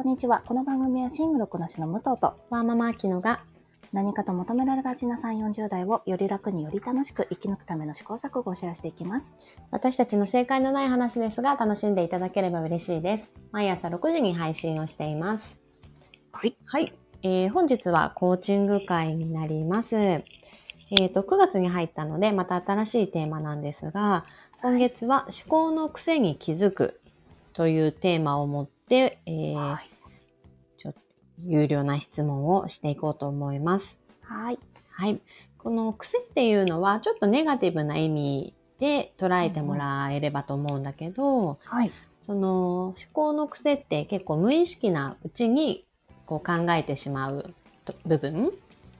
こんにちは。この番組はシングルこなしの武藤とワーママアキノが何かと求められがちな3、40代をより楽により楽しく生き抜くための試行錯誤をシェアしていきます。私たちの正解のない話ですが楽しんでいただければ嬉しいです。毎朝6時に配信をしています。はい。はい。えー本日はコーチング会になります。えっ、と、9月に入ったので、また新しいテーマなんですが、今月は思考の癖に気づくというテーマを持って、えーはい。有料な質問をしていこうと思います。はい。はい。この癖っていうのはちょっとネガティブな意味で捉えてもらえればと思うんだけど、はい。その思考の癖って結構無意識なうちにこう考えてしまうと部分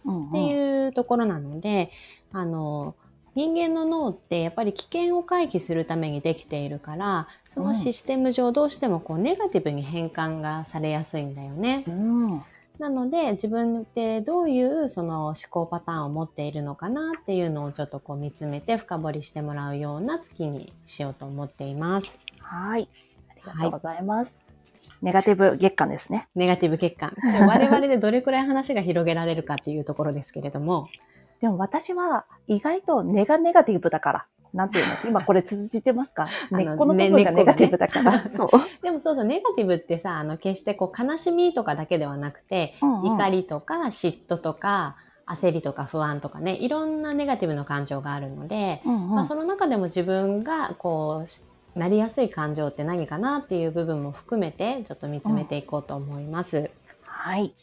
うん、っていうところなので、あの、人間の脳ってやっぱり危険を回避するためにできているから、そのシステム上どうしてもこうネガティブに変換がされやすいんだよね。うん。うん。なので自分ってどういうその思考パターンを持っているのかなっていうのをちょっとこう見つめて深掘りしてもらうような月にしようと思っています。はい。ありがとうございます。ネガティブ月間ですね。ネガティブ欠陥。で我々でどれくらい話が広げられるかっていうところですけれども。でも私は意外と根がネガティブだから。なんていうの？今これ続いてますか？根っこの部分がネガティブだから。そう。でもそうそう、ネガティブってさ、あの、決してこう悲しみとかだけではなくて、うんうん怒りとか嫉妬とか焦りとか不安とかね、いろんなネガティブの感情があるので、うんうんまあ、その中でも自分がこうなりやすい感情って何かなっていう部分も含めてちょっと見つめていこうと思います。はい。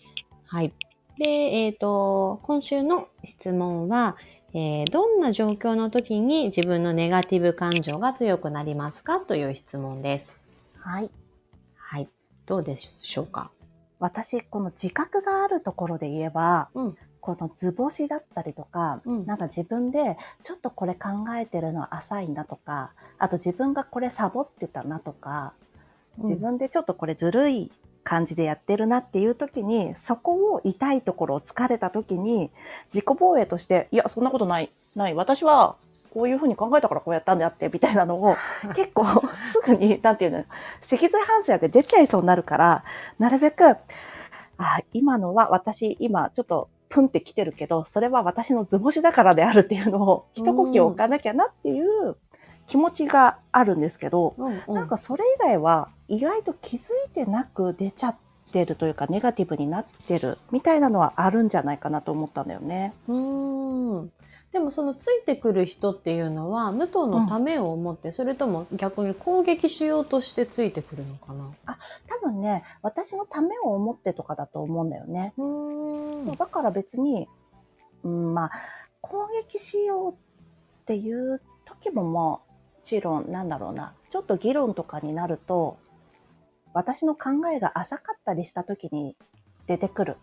はい。で、えっ、と、今週の質問は、えーどんな状況の時に自分のネガティブ感情が強くなりますかという質問です。はい。はい。どうでしょうか？私、この自覚があるところで言えば、うんこの図星だったりとか、うんなんか自分でちょっとこれ考えてるのは浅いんだとか、あと自分がこれサボってたなとか、自分でちょっとこれずるい感じでやってるなっていう時に、そこを痛いところを疲れた時に、自己防衛として、いや、そんなことない、ない。私はこういうふうに考えたからこうやったんであって、みたいなのを結構 すぐに、なんていうの、脊髄反射で出ちゃいそうになるから、なるべく、あ、今のは私、今ちょっとプンって来てるけど、それは私の図星だからであるっていうのを、一呼吸置かなきゃなっていう気持ちがあるんですけど、うんうん。なんかそれ以外は意外と気づいてなく出ちゃってるというか、ネガティブになってるみたいなのはあるんじゃないかなと思ったんだよね。うーん。でもそのついてくる人っていうのは武藤のためを思って、それとも逆に攻撃しようとしてついてくるのかな？多分ね、私のためを思ってとかだと思うんだよね。うーん。だから別に、うん、まあ、攻撃しようっていう時ももちろん、なんだろうな、ちょっと議論とかになると、私の考えが浅かったりした時に出てくる。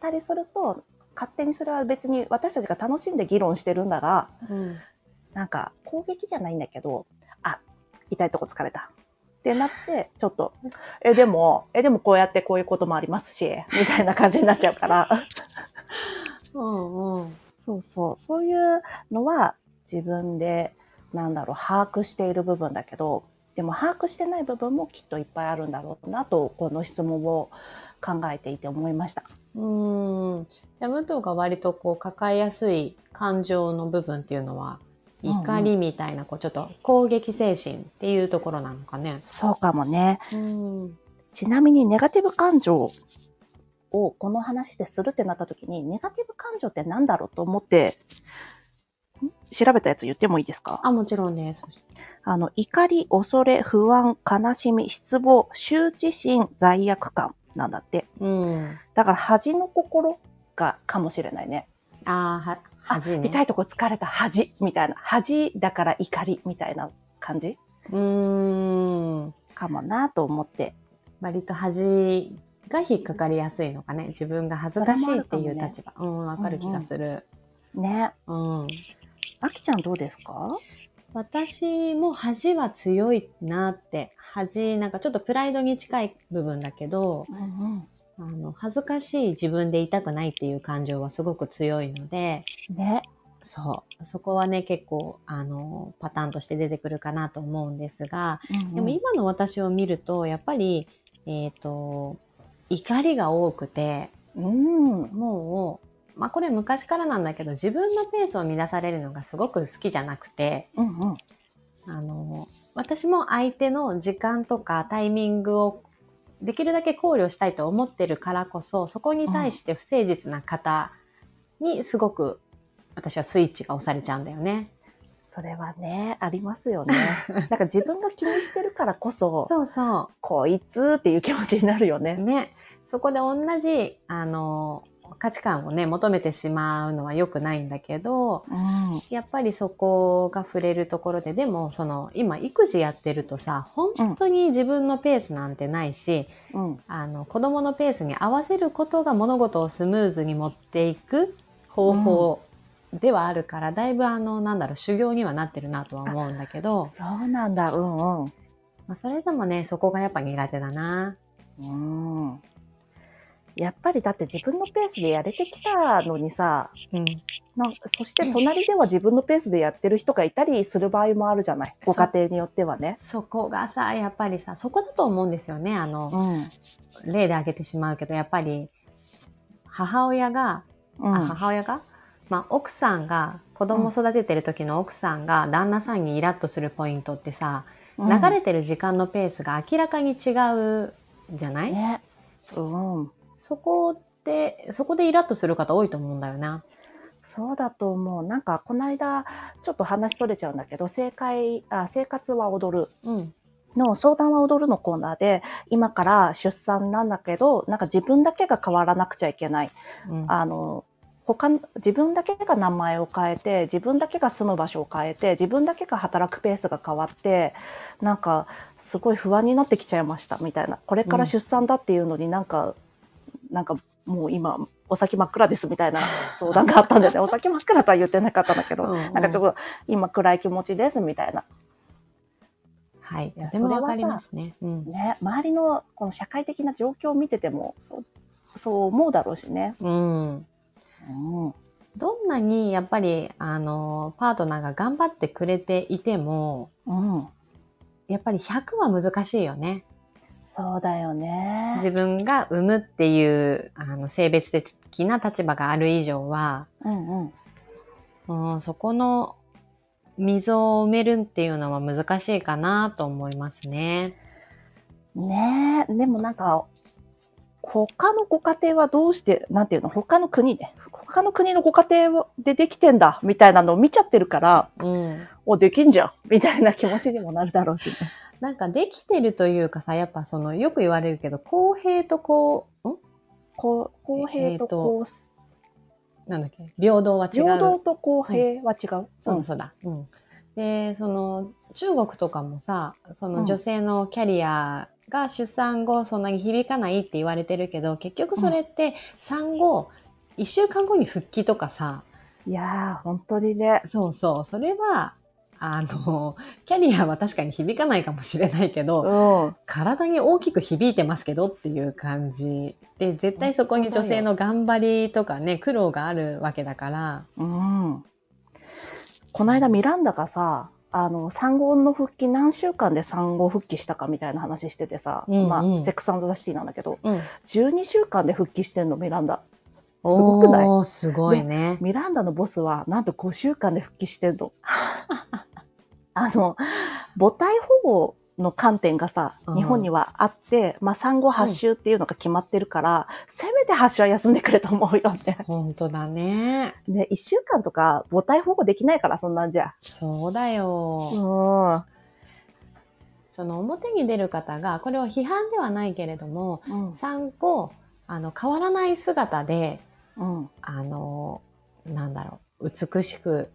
たりすると、勝手にそれは別に私たちが楽しんで議論してるんだが、うんなんか攻撃じゃないんだけど、あ、痛いとこ疲れた。ってなって、ちょっと、え、でも、え、でもこうやってこういうこともありますし、みたいな感じになっちゃうから。うんうんそうそう。そういうのは自分で、なんだろう、把握している部分だけど、でも把握してない部分もきっといっぱいあるんだろうなと、この質問を考えていて思いました。うーん。じゃあ武藤が割とこう抱えやすい感情の部分っていうのは、うんうん怒りみたいな、こうちょっと攻撃精神っていうところなのかね。そうかもね。うん。ちなみにネガティブ感情をこの話でするってなった時に、ネガティブ感情って何だろうと思って、ん調べたやつ言ってもいいですか？あ、もちろんです。あの、怒り、恐れ、不安、悲しみ、失望、羞恥心、罪悪感なんだって。うん。だから恥の心がかもしれないね。あーは、恥ね。痛いとこ疲れた恥みたいな。恥だから怒りみたいな感じ？うーん。かもなと思って。割と恥が引っかかりやすいのかね。自分が恥ずかしいっていう立場。うん、わかる気がする。ね。うん。あきちゃんどうですか？私も恥は強いなって。恥、なんかちょっとプライドに近い部分だけど、うんあの、恥ずかしい自分でいたくないっていう感情はすごく強いので、うん。ね。そう。そこはね、結構、あの、パターンとして出てくるかなと思うんですが、でも今の私を見ると、やっぱり、えっ、と、怒りが多くて、うん。もう、まあこれ昔からなんだけど、自分のペースを乱されるのがすごく好きじゃなくて、うんうん。あの、私も相手の時間とかタイミングをできるだけ考慮したいと思ってるからこそ、そこに対して不誠実な方にすごく私はスイッチが押されちゃうんだよね。それはね、ありますよね。なんか自分が気にしてるからこそ、そうそこいつっていう気持ちになるよう。ね。ね。そこで同じ、あの、価値観をね、求めてしまうのは良くないんだけど、うやっぱりそこが触れるところで、でも、その、今、育児やってるとさ、本当に自分のペースなんてないし、ん。うん。あの、子供のペースに合わせることが物事をスムーズに持っていく方法ではあるから、だいぶあの、なんだろう、修行にはなってるなとは思うんだけど、そうなんだ。うんうん。まあ、それでもね、そこがやっぱ苦手だな。うん。やっぱりだって自分のペースでやれてきたのにさ、うん。なんそして隣では自分のペースでやってる人がいたりする場合もあるじゃない？ご家庭によってはね。そこがさ、やっぱりさ、そこだと思うんですよね。あの、う例で挙げてしまうけど、やっぱり、母親が、ん。うん。あ母親が、まあ、奥さんが、子供育ててる時の奥さんが旦那さんにイラッとするポイントってさ、うん流れてる時間のペースが明らかに違うじゃない、ね。うん。そこで、そこでイラッとする方多いと思うんだよな。そうだと思う。なんか、この間、ちょっと話それちゃうんだけど、正解、あ、生活は踊るうん。の相談は踊るのコーナーで、今から出産なんだけど、なんか自分だけが変わらなくちゃいけない。うん。あの、他の、自分だけが名前を変えて、自分だけが住む場所を変えて、自分だけが働くペースが変わって、なんか、すごい不安になってきちゃいました、みたいな。これから出産だっていうのになんか、なんかもう今、お先真っ暗ですみたいな相談があったんでね、お先真っ暗とは言ってなかったんだけど、うんうんなんかちょっと今暗い気持ちですみたいな。はい。いもそかりますね。うん。ね、周りのこの社会的な状況を見てても、そう、そう思うだろうしね。うん。うん。どんなにやっぱり、あの、パートナーが頑張ってくれていても、うん。やっぱり100は難しいよね。そうだよね。自分が産むっていう、あの、性別的な立場がある以上は、うんうん。うん、そこの溝を埋めるっていうのは難しいかなと思いますね。ねえ、でもなんか、他のご家庭はどうして、なんていうの、他の国で、他の国のご家庭でできてんだ、みたいなのを見ちゃってるから、うん。お、できんじゃん、みたいな気持ちにもなるだろうしね。なんかできてるというかさ、やっぱその、よく言われるけど、公平とこう、ん？こう公平と公、なんだっけ？平等は違う。平等と公平は違う。そうそうだ。うん。で、その、中国とかもさ、そうんの女性のキャリアが出産後そんなに響かないって言われてるけど、結局それって産後、一週間後に復帰とかさ、いやー、本当にね。そうそう、それは、あの、キャリアは確かに響かないかもしれないけど、うん。体に大きく響いてますけどっていう感じで、絶対そこに女性の頑張りとかね、苦労があるわけだから、うん。この間ミランダがさ、あの、産後の復帰何週間で産後復帰したかみたいな話しててさ、うんうんまあ、セックスザシティなんだけど、うん。12週間で復帰してんの、ミランダ。すごくない？すごいね。ミランダのボスは、なんと5週間で復帰してんの。あの、母体保護の観点がさう、ん日本にはあって、まあ、産後8週っていうのが決まってるから、せめて8週は休んでくれと思うよね。本当だね。ね、1週間とか母体保護できないから、そんなんじゃ。そうだよ。うん。その表に出る方が、これは批判ではないけれども、うん。産後、あの、変わらない姿で、うん。あの、なんだろう、美しく、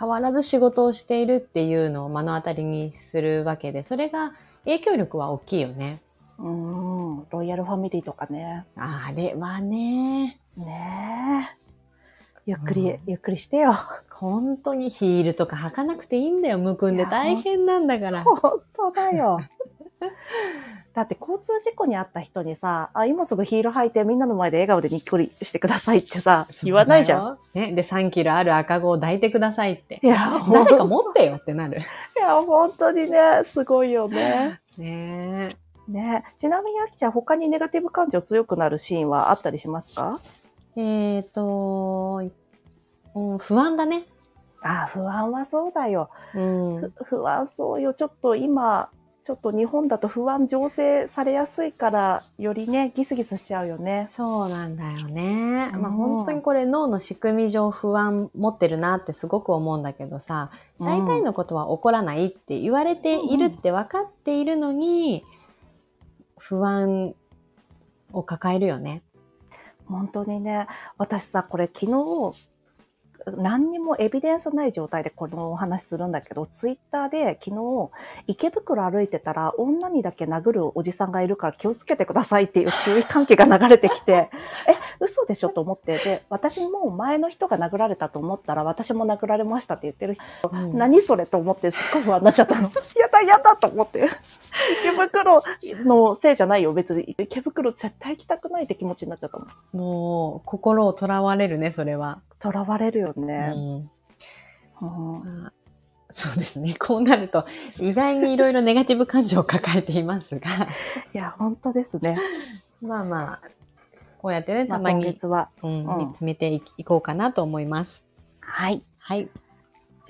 変わらず仕事をしているっていうのを目の当たりにするわけで、それが影響力は大きいよね。うん。ロイヤルファミリーとかね。あれはね、ねえ。ゆっくり、うんゆっくりしてよ。本当にヒールとか履かなくていいんだよ。むくんで大変なんだから。本当だよ。だって交通事故に遭った人にさ、あ、今すぐヒール履いてみんなの前で笑顔でにっこりしてくださいってさ、言わないじゃん。ん。ね。で、3キロある赤子を抱いてくださいって。いや、誰か持ってよってなる。いや、本当にね、すごいよね。ねねちなみに、あきちゃん、他にネガティブ感情強くなるシーンはあったりしますか？えっ、と、うん、不安だね。ああ、不安はそうだよ。うん。ふ不安そうよ。ちょっと今、ちょっと日本だと不安醸成されやすいから、よりね、ギスギスしちゃうよね。そうなんだよね。まあうん本当にこれ脳の仕組み上不安持ってるなってすごく思うんだけどさ、大体のことは起こらないって言われているって分かっているのに、不安を抱えるよね。本当にね、私さ、これ昨日、何にもエビデンスない状態でこのお話するんだけど、ツイッターで昨日、池袋歩いてたら女にだけ殴るおじさんがいるから気をつけてくださいっていう注意喚起が流れてきて、え、嘘でしょと思って、で、私も前の人が殴られたと思ったら私も殴られましたって言ってる人、うん何それと思ってすっごい不安になっちゃったの。やだやだと思って。池袋のせいじゃないよ、別に。池袋絶対行きたくないって気持ちになっちゃったの。もう心をとらわれるね、それは。囚われるようね。んうんまあそうですね。こうなると、意外にいろいろネガティブ感情を抱えていますが、いや、本当ですね。まあまあ、こうやってね、たまに、月は。うんうん見つめていいこうかなと思います。はい。はい。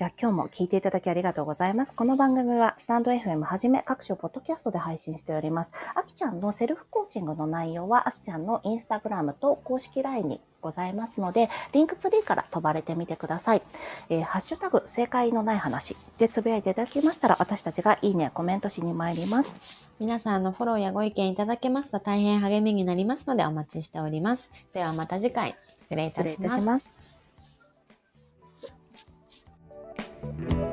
じゃあ今日も聞いていただきありがとうございます。この番組はスタンド FM はじめ各種ポッドキャストで配信しております。あきちゃんのセルフコーチングの内容はあきちゃんのインスタグラムと公式 LINE にございますので、リンクツリーから飛ばれてみてください。えーハッシュタグ正解のない話でつぶやいていただきましたら私たちがいいね、コメントしに参ります。皆さんのフォローやご意見いただけますと大変励みになりますのでお待ちしております。ではまた次回、失礼いたしたます Thank you.